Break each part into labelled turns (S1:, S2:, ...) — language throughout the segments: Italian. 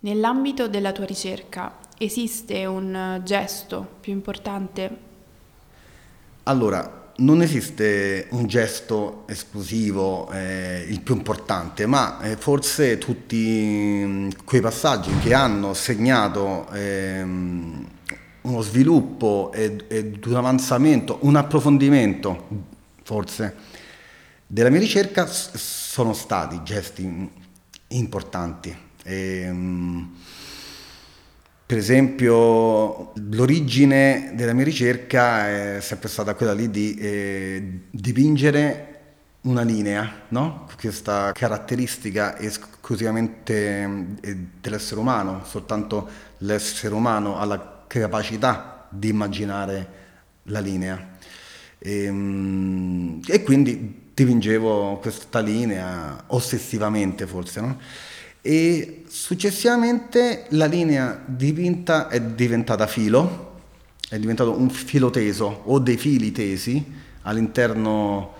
S1: Nell'ambito della tua ricerca esiste un gesto più importante?
S2: Allora, non esiste un gesto esclusivo, eh, il più importante, ma eh, forse tutti mm, quei passaggi che hanno segnato eh, uno sviluppo ed, un avanzamento, un approfondimento, forse, della mia ricerca sono stati gesti importanti. Ehm, per esempio, l'origine della mia ricerca è sempre stata quella lì di eh, dipingere una linea, no? questa caratteristica esclusivamente eh, dell'essere umano, soltanto l'essere umano ha la capacità di immaginare la linea. E, ehm, e quindi dipingevo questa linea ossessivamente forse. No? E successivamente la linea dipinta è diventata filo, è diventato un filo teso o dei fili tesi all'interno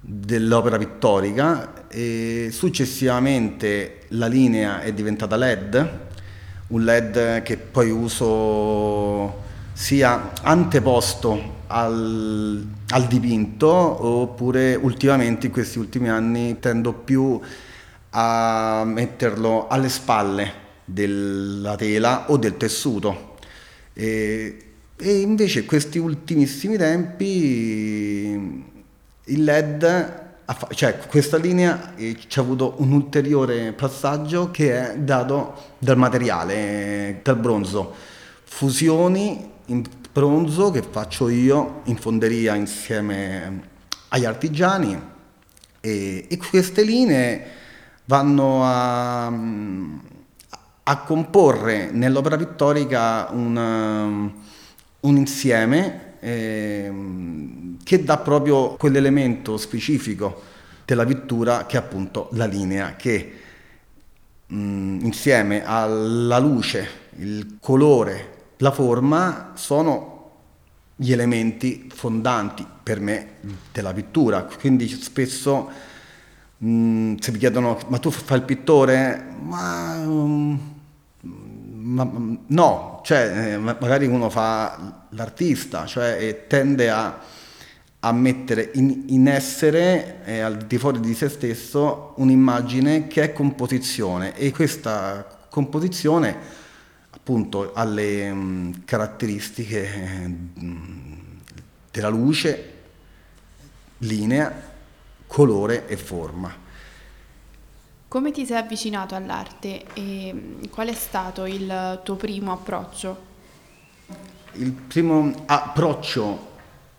S2: dell'opera pittorica e successivamente la linea è diventata LED, un LED che poi uso sia anteposto al, al dipinto oppure ultimamente in questi ultimi anni tendo più metterlo alle spalle della tela o del tessuto. E, e invece questi ultimissimi tempi il LED, cioè questa linea eh, ci ha avuto un ulteriore passaggio che è dato dal materiale, dal bronzo. Fusioni in bronzo che faccio io in fonderia insieme agli artigiani e, e queste linee vanno a, a comporre nell'opera pittorica un, un insieme eh, che dà proprio quell'elemento specifico della pittura che è appunto la linea, che mh, insieme alla luce, il colore, la forma sono gli elementi fondanti per me della pittura. Quindi spesso Mm, se mi chiedono, ma tu fai il pittore? Ma, um, ma no, cioè, eh, magari uno fa l'artista, cioè tende a, a mettere in, in essere, eh, al di fuori di se stesso, un'immagine che è composizione e questa composizione appunto ha le um, caratteristiche um, della luce, linea, colore e forma.
S1: Come ti sei avvicinato all'arte e mm, qual è stato il tuo primo approccio?
S2: Il primo approccio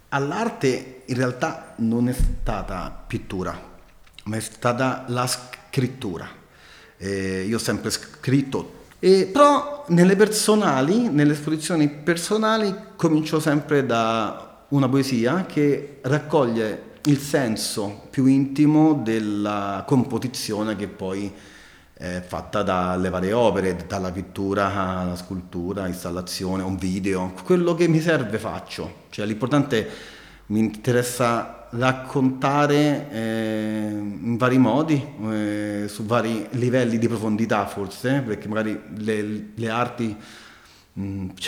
S2: all'arte in realtà non è stata pittura, ma è stata la scrittura. Eh, io ho sempre scritto, eh, però nelle personali, nelle esposizioni personali, comincio sempre da una poesia che raccoglie il senso più intimo della composizione che poi è fatta dalle varie opere, dalla pittura alla scultura, installazione, un video. Quello che mi serve faccio, cioè l'importante mi interessa raccontare eh, in vari modi, eh, su vari livelli di profondità forse, perché magari le, le arti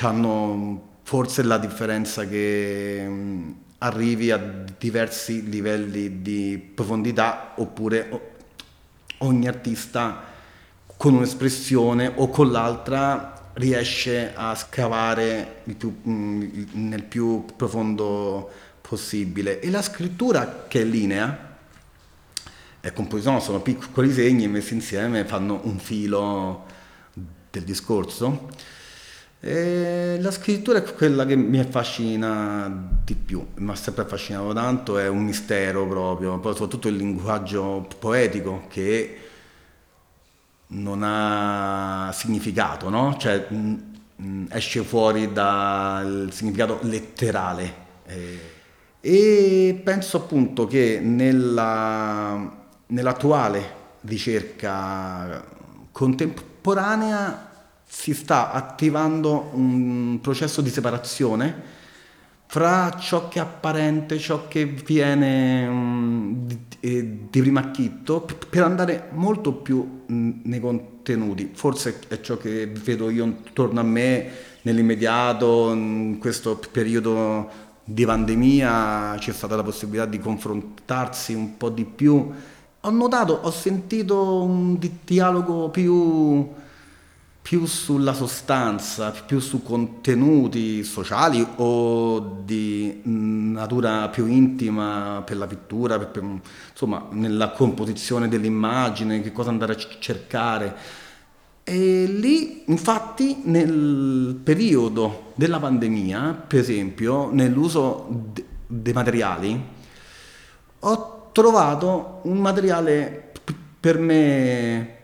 S2: hanno forse la differenza che mh, arrivi a diversi livelli di profondità oppure ogni artista con un'espressione o con l'altra riesce a scavare più, mm, nel più profondo possibile. E la scrittura che è linea, e composizione sono piccoli segni messi insieme, fanno un filo del discorso. E la scrittura è quella che mi affascina di più, mi ha sempre affascinato tanto, è un mistero proprio, poi soprattutto il linguaggio poetico che non ha significato, no? Cioè mh, mh, esce fuori dal significato letterale. E penso appunto che nella, nell'attuale ricerca contemporanea si sta attivando un processo di separazione fra ciò che è apparente, ciò che viene um, di, eh, di, primo acchitto, per andare molto più mh, nei contenuti. Forse è ciò che vedo io intorno a me nell'immediato, in questo periodo di pandemia c'è stata la possibilità di confrontarsi un po' di più. Ho notato, ho sentito un dialogo più più sulla sostanza, più su contenuti sociali o di natura più intima per la pittura, per, per, insomma nella composizione dell'immagine, che cosa andare a cercare. E lì, infatti, nel periodo della pandemia, per esempio, nell'uso de- dei materiali, ho trovato un materiale p- per me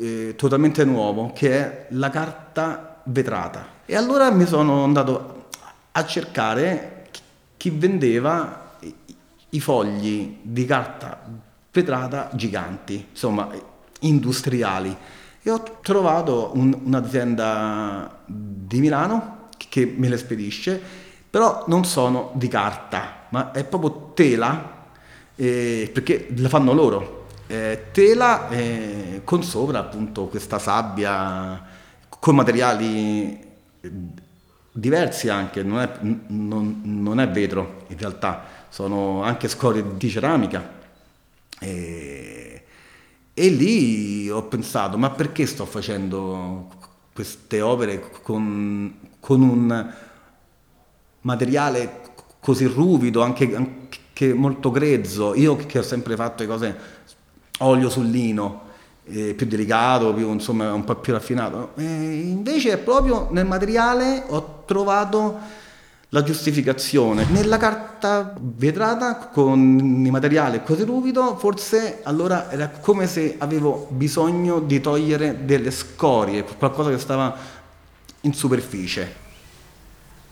S2: eh, totalmente nuovo che è la carta vetrata. E allora mi sono andato a cercare chi vendeva i fogli di carta vetrata giganti, insomma industriali. E ho trovato un, un'azienda di Milano che me le spedisce, però non sono di carta, ma è proprio tela, eh, perché le fanno loro eh, tela eh, con sopra appunto questa sabbia con materiali diversi anche, non è, non, non è vetro in realtà, sono anche scorie di ceramica. E, e, lì ho pensato, ma perché sto facendo queste opere con, con un materiale così ruvido, anche, anche molto grezzo? Io che ho sempre fatto le cose olio sul lino, eh, più delicato, più, insomma, un po' più raffinato. E invece proprio nel materiale ho trovato la giustificazione. Nella carta vetrata con i materiali così ruvido, forse allora era come se avevo bisogno di togliere delle scorie, qualcosa che stava in superficie.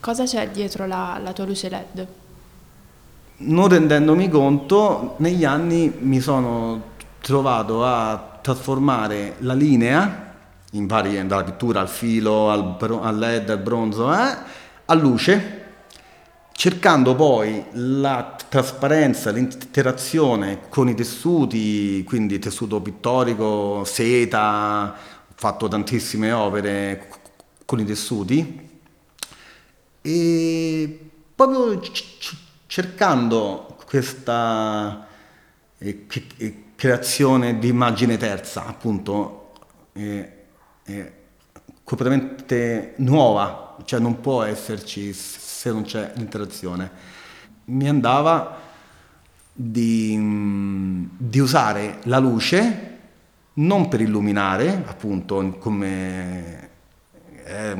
S1: Cosa c'è dietro la, la tua luce LED?
S2: Non rendendomi conto, negli anni mi sono trovato a trasformare la linea in varie, dalla pittura al filo, al, al LED, al bronzo, eh, a luce, cercando poi la trasparenza, l'interazione con i tessuti, quindi tessuto pittorico, seta, ho fatto tantissime opere con i tessuti. E proprio cercando questa eh, creazione di immagine terza, appunto, è, è completamente nuova, cioè non può esserci se non c'è l'interazione. Mi andava di, di usare la luce non per illuminare, appunto, come eh,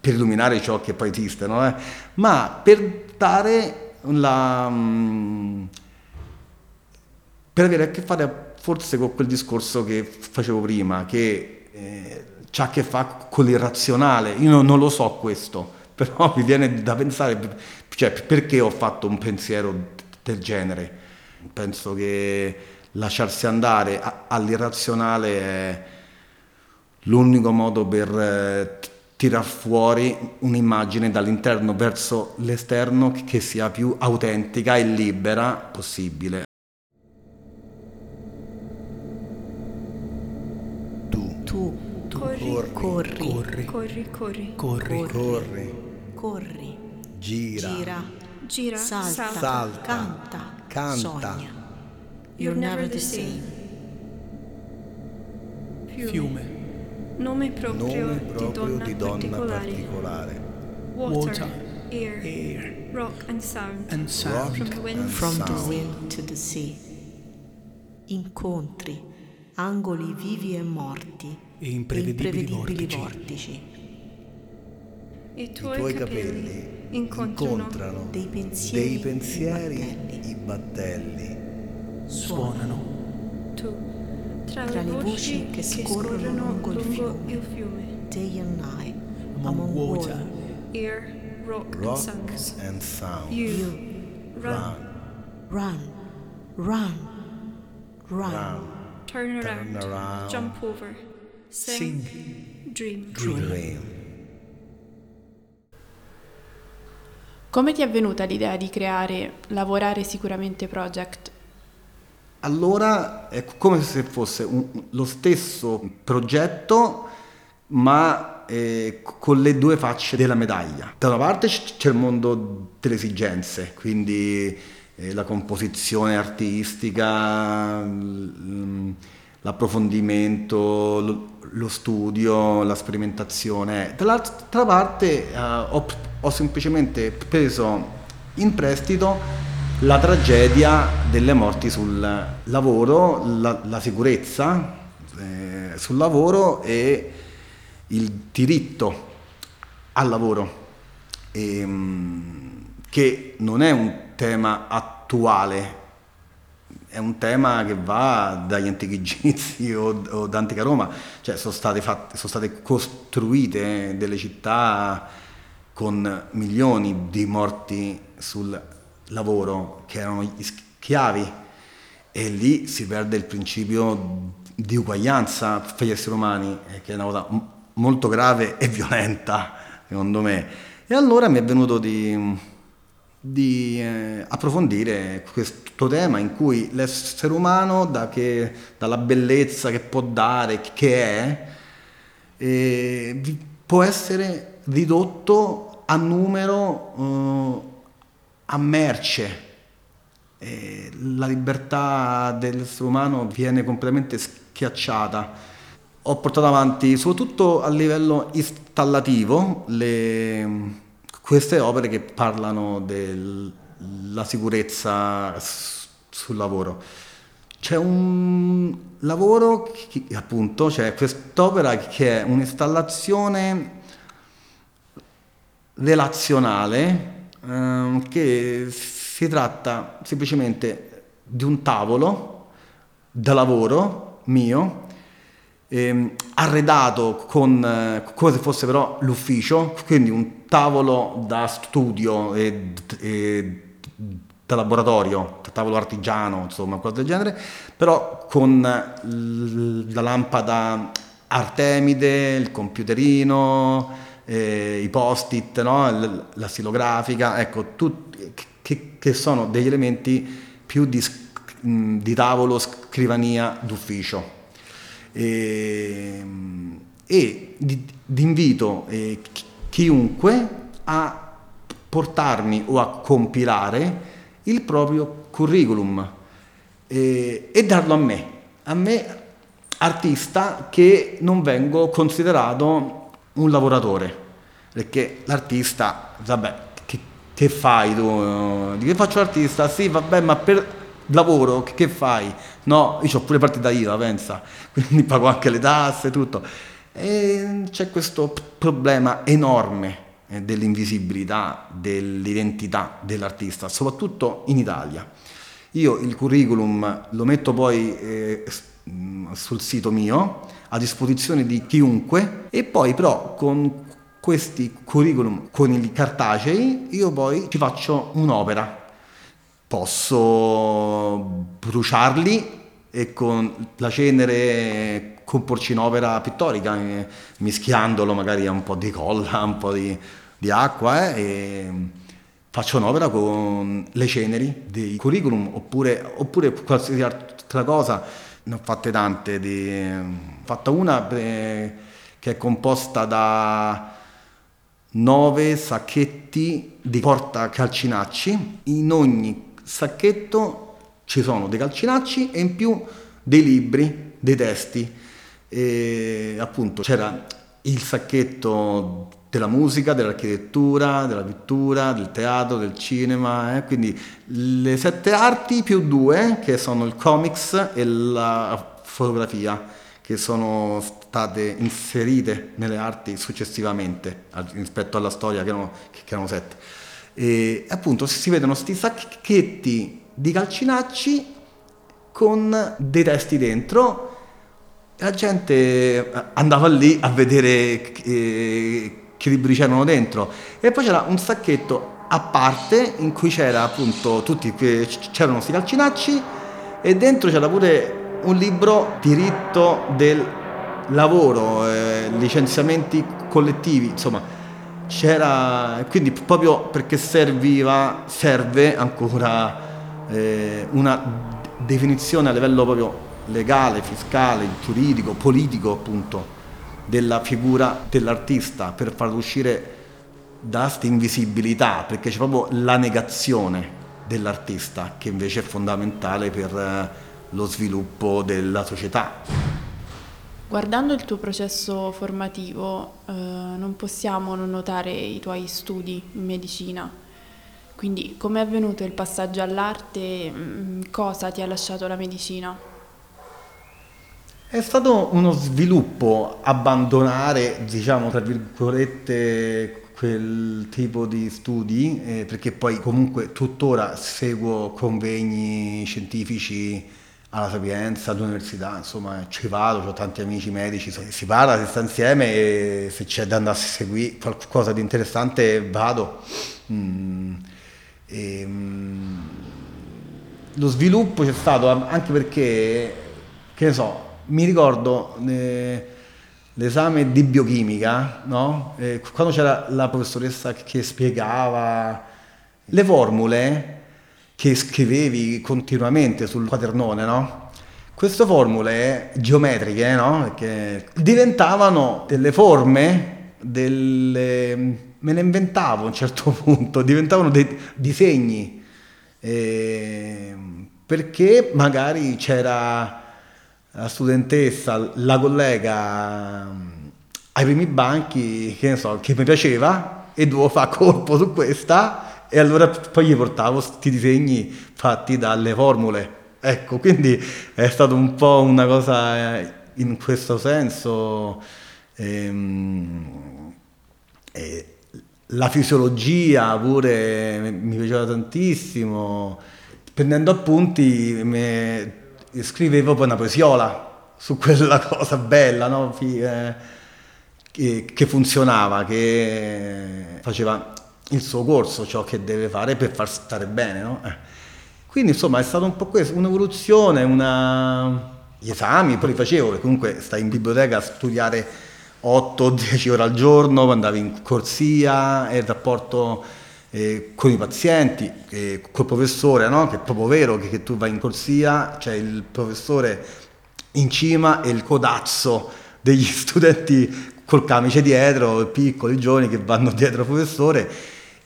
S2: per illuminare ciò che poi esiste, no? eh? ma per dare la, per avere a che fare forse con quel discorso che facevo prima, che eh, ha a che fare con l'irrazionale. Io non, lo so questo, però mi viene da pensare, cioè, perché ho fatto un pensiero del genere. Penso che lasciarsi andare all'irrazionale è l'unico modo per eh, tirar fuori un'immagine dall'interno verso l'esterno che sia più autentica e libera possibile.
S3: Corri, corri, corri, corri,
S2: corri, corri,
S3: corri,
S2: gira,
S3: gira,
S1: gira,
S3: salta,
S2: salta,
S3: canta,
S2: canta.
S3: sogna. You're never the same.
S4: Fiume.
S1: Nome proprio,
S2: Nome proprio
S1: di donna,
S2: di donna
S1: particolare.
S2: particolare.
S1: Water, air,
S4: air,
S1: rock and sound.
S4: and
S2: Rock
S4: sound.
S1: From the wind,
S3: From the wind to the sea. Incontri, angoli vivi e morti,
S4: E imprevedibili
S3: imprevedibili
S4: vortici.
S3: vortici.
S1: I
S2: I
S1: tuoi,
S2: tuoi
S1: capelli,
S2: capelli
S1: incontrano,
S2: incontrano
S3: Dei pensieri,
S2: dei pensieri,
S3: i
S2: i battelli.
S4: Suonano.
S1: tu, tra,
S3: Tra le voci che scorrono lungo il fiume.
S1: il fiume.
S3: Day and night,
S4: Among water,
S1: Air, rock, and
S2: Rock
S1: sound.
S2: and sound.
S1: You,
S3: You
S1: run,
S2: Run,
S3: run, run, run,
S2: run,
S1: turn around,
S2: turn around,
S1: jump over, sing,
S4: sing,
S1: dream.
S2: dream.
S1: Come ti è venuta l'idea di creare Lavorare Sicuramente Project?
S2: Allora è come se fosse un- lo stesso progetto, ma eh, con le due facce della medaglia. Da una parte c'è il mondo delle esigenze, quindi eh, la composizione artistica, l- l'approfondimento, lo, lo studio, la sperimentazione. Dall'altra parte eh, ho, ho semplicemente preso in prestito la tragedia delle morti sul lavoro, la, la sicurezza eh, sul lavoro e il diritto al lavoro, ehm, che non è un tema attuale, è un tema che va dagli antichi egizi o, o da Roma, cioè sono state, fatte, sono state costruite delle città con milioni di morti sul lavoro che erano gli schiavi e lì si perde il principio di uguaglianza fra gli esseri umani, eh, che è una cosa molto grave e violenta, secondo me. E allora mi è venuto di, di eh, approfondire questo tema in cui l'essere umano, da che, dalla bellezza che può dare, che è, eh, può essere ridotto a numero, eh, a merce. La libertà dell'essere umano viene completamente schiacciata. Ho portato avanti, soprattutto a livello installativo, le- queste opere che parlano della sicurezza sul lavoro. C'è un lavoro, che, appunto, c'è quest'opera che è un'installazione relazionale ehm, che si tratta semplicemente di un tavolo da lavoro mio ehm, arredato con eh, come se fosse però l'ufficio, quindi un tavolo da studio e, e da laboratorio, tavolo artigiano, insomma, qualcosa del genere, però con l- la lampada Artemide, il computerino, eh, i post-it, no? La stilografica, ecco, tut- che, che sono degli elementi più di, di tavolo, scrivania, d'ufficio. E, e di invito eh, chi- chiunque a portarmi o a compilare il proprio curriculum eh, e darlo a me, a me artista che non vengo considerato un lavoratore, perché l'artista, vabbè, che, che fai tu? Di che faccio l'artista? Sì, vabbè, ma per lavoro che, che fai? No, io ho pure partita IVA, pensa, quindi pago anche le tasse tutto. E c'è questo problema enorme eh, dell'invisibilità, dell'identità dell'artista, soprattutto in Italia. Io il curriculum lo metto poi eh, mh, sul sito mio a disposizione di chiunque e poi però con questi curriculum, con i cartacei, io poi ci faccio un'opera. Posso bruciarli e con la cenere comporci un'opera pittorica, eh, mischiandolo magari a un po' di colla, un po' di, di acqua eh, e faccio un'opera con le ceneri dei curriculum oppure, oppure qualsiasi altra cosa. Ne ho fatte tante, di, ho fatta una eh, che è composta da nove sacchetti di porta calcinacci. In ogni sacchetto ci sono dei calcinacci e in più dei libri, dei testi. E appunto c'era il sacchetto della musica, dell'architettura, della pittura, del teatro, del cinema, eh? quindi le sette arti più due che sono il comics e la fotografia che sono state inserite nelle arti successivamente rispetto alla storia che erano, che erano sette. E appunto si vedono questi sacchetti di calcinacci con dei testi dentro. E la gente eh, andava lì a vedere eh, che libri c'erano dentro. E poi c'era un sacchetto a parte in cui c'era appunto tutti c'erano questi calcinacci e dentro c'era pure un libro diritto del lavoro, eh, licenziamenti collettivi, insomma c'era, quindi proprio perché serviva, serve ancora eh, una definizione a livello proprio legale, fiscale, giuridico, politico appunto della figura dell'artista per farlo uscire da questa invisibilità, perché c'è proprio la negazione dell'artista che invece è fondamentale per eh, lo sviluppo della società.
S1: Guardando il tuo processo formativo, eh, non possiamo non notare i tuoi studi in medicina. Quindi, come è avvenuto il passaggio all'arte? Mm, cosa ti ha lasciato la medicina?
S2: È stato uno sviluppo abbandonare, diciamo, tra virgolette, quel tipo di studi, eh, perché poi comunque tuttora seguo convegni scientifici alla Sapienza, all'università, insomma ci vado, ho tanti amici medici, si parla, si sta insieme e se c'è da andare a seguire qualcosa di interessante vado. Mm, e, mm, lo sviluppo c'è stato anche perché, che ne so, mi ricordo eh, l'esame di biochimica, no? eh, quando c'era la professoressa che spiegava le formule, che scrivevi continuamente sul quadernone, no? Queste formule geometriche, no? Che diventavano delle forme, delle... me ne inventavo a un certo punto, diventavano dei disegni, eh, perché magari c'era la studentessa, la collega ai primi banchi, che so, che mi piaceva e dovevo fare colpo su questa e allora poi gli portavo questi disegni fatti dalle formule. Ecco, quindi è stato un po' una cosa eh, in questo senso. Ehm, eh, la fisiologia pure mi piaceva tantissimo. Prendendo appunti me, scrivevo poi una poesiola su quella cosa bella, no? eh, che, che funzionava, che faceva il suo corso, ciò che deve fare per far stare bene, no? Eh. Quindi insomma è stata un po' questo, un'evoluzione, una... gli esami, poi li facevo, perché comunque stai in biblioteca a studiare 8-10 ore al giorno, andavi in corsia, il rapporto eh, con i pazienti, eh, col professore, no? che è proprio vero che, che tu vai in corsia, c'è il professore in cima e il codazzo degli studenti col camice dietro, piccoli, giovani che vanno dietro al professore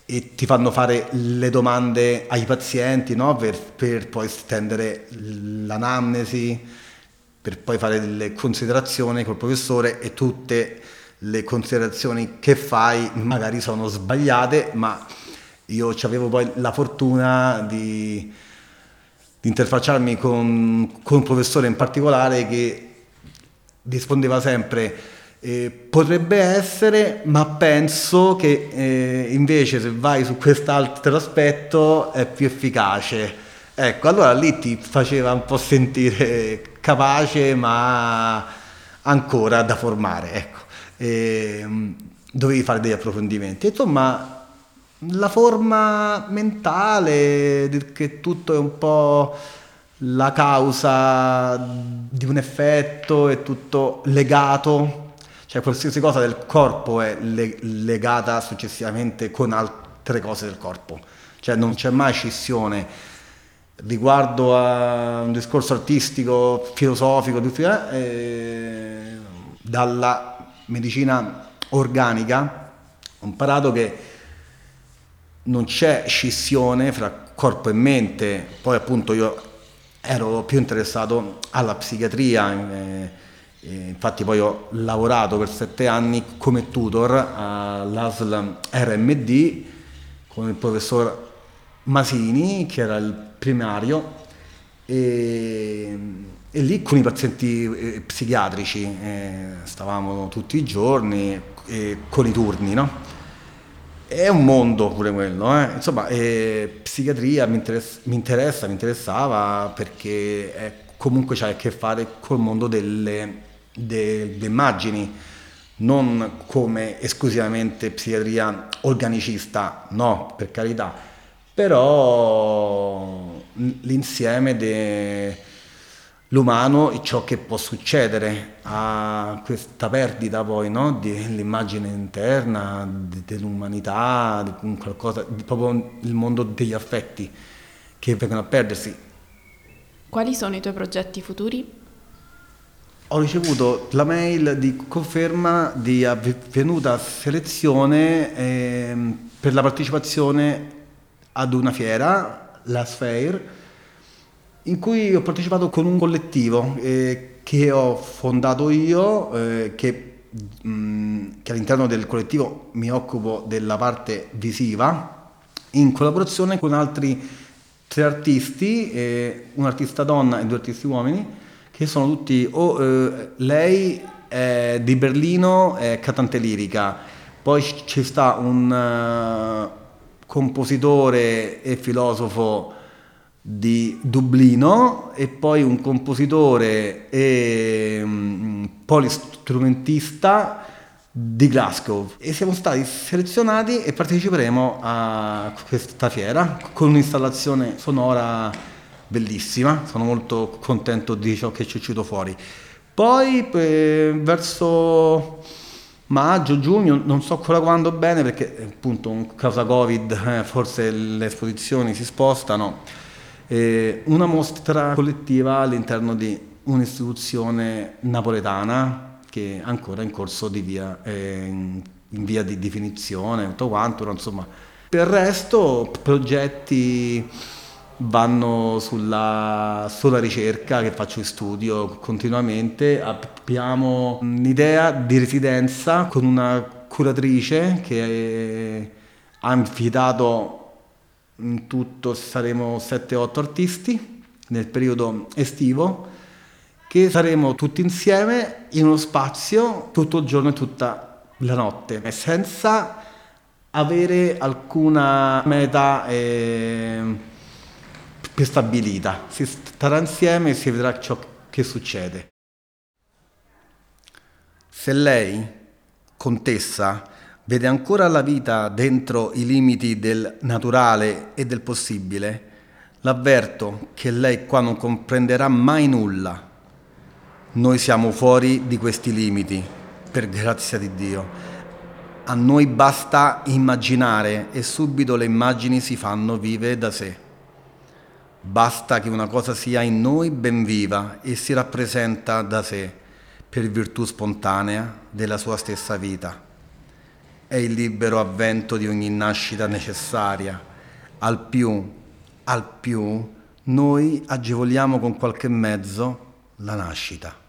S2: e ti fanno fare le domande ai pazienti no? per, per, poi stendere l'anamnesi, per poi fare delle considerazioni col professore e tutte le considerazioni che fai magari sono sbagliate, ma io avevo poi la fortuna di, di interfacciarmi con, con un professore in particolare che rispondeva sempre eh, potrebbe essere, ma penso che eh, invece se vai su quest'altro aspetto è più efficace. Ecco, allora lì ti faceva un po' sentire capace, ma ancora da formare, ecco. E, dovevi fare degli approfondimenti. Insomma, la forma mentale, che tutto è un po' la causa di un effetto, è tutto legato cioè qualsiasi cosa del corpo è le- legata successivamente con altre cose del corpo, cioè non c'è mai scissione riguardo a un discorso artistico, filosofico, eh, dalla medicina organica ho imparato che non c'è scissione fra corpo e mente, poi appunto io ero più interessato alla psichiatria. Eh, infatti poi ho lavorato per sette anni come tutor all'ASL RMD con il professor Masini, che era il primario, e, e lì con i pazienti eh, psichiatrici eh, stavamo tutti i giorni eh, con i turni, no? È un mondo pure quello, eh? insomma, eh, psichiatria mi, interess- mi, interessa, mi interessava perché comunque c'è a che fare col mondo delle delle immagini, non come esclusivamente psichiatria organicista, no, per carità, però l'insieme l'umano e ciò che può succedere a questa perdita poi no? dell'immagine interna, dell'umanità, di qualcosa, di proprio il mondo degli affetti che vengono a perdersi.
S1: Quali sono i tuoi progetti futuri?
S2: Ho ricevuto la mail di conferma di avvenuta selezione eh, per la partecipazione ad una fiera, la Sphere, in cui ho partecipato con un collettivo eh, che ho fondato io, eh, che, mh, mm, che, all'interno del collettivo mi occupo della parte visiva, in collaborazione con altri tre artisti, eh, un artista donna e due artisti uomini, che sono tutti, o eh, lei è di Berlino, è cantante lirica, poi ci sta un uh, compositore e filosofo di Dublino e poi un compositore e um, polistrumentista di Glasgow. E siamo stati selezionati e parteciperemo a questa fiera con un'installazione sonora bellissima, sono molto contento di ciò che ci è uscito fuori. Poi eh, verso maggio, giugno, non so ancora quando bene perché appunto a causa Covid eh, forse le esposizioni si spostano, eh, una mostra collettiva all'interno di un'istituzione napoletana che è ancora in corso di via, eh, in via di definizione, tutto quanto, insomma. Per il resto progetti vanno sulla, sulla ricerca che faccio in studio continuamente. Abbiamo un'idea di residenza con una curatrice che ha invitato in tutto saremo 7-8 artisti nel periodo estivo che saremo tutti insieme in uno spazio tutto il giorno e tutta la notte senza avere alcuna meta eh, prestabilita, si starà insieme e si vedrà ciò che succede. Se lei, contessa, vede ancora la vita dentro i limiti del naturale e del possibile, l'avverto che lei qua non comprenderà mai nulla. Noi siamo fuori di questi limiti, per grazia di Dio. A noi basta immaginare e subito le immagini si fanno vive da sé. Basta che una cosa sia in noi ben viva e si rappresenta da sé per virtù spontanea della sua stessa vita. È il libero avvento di ogni nascita necessaria. Al più, al più, noi agevoliamo con qualche mezzo la nascita.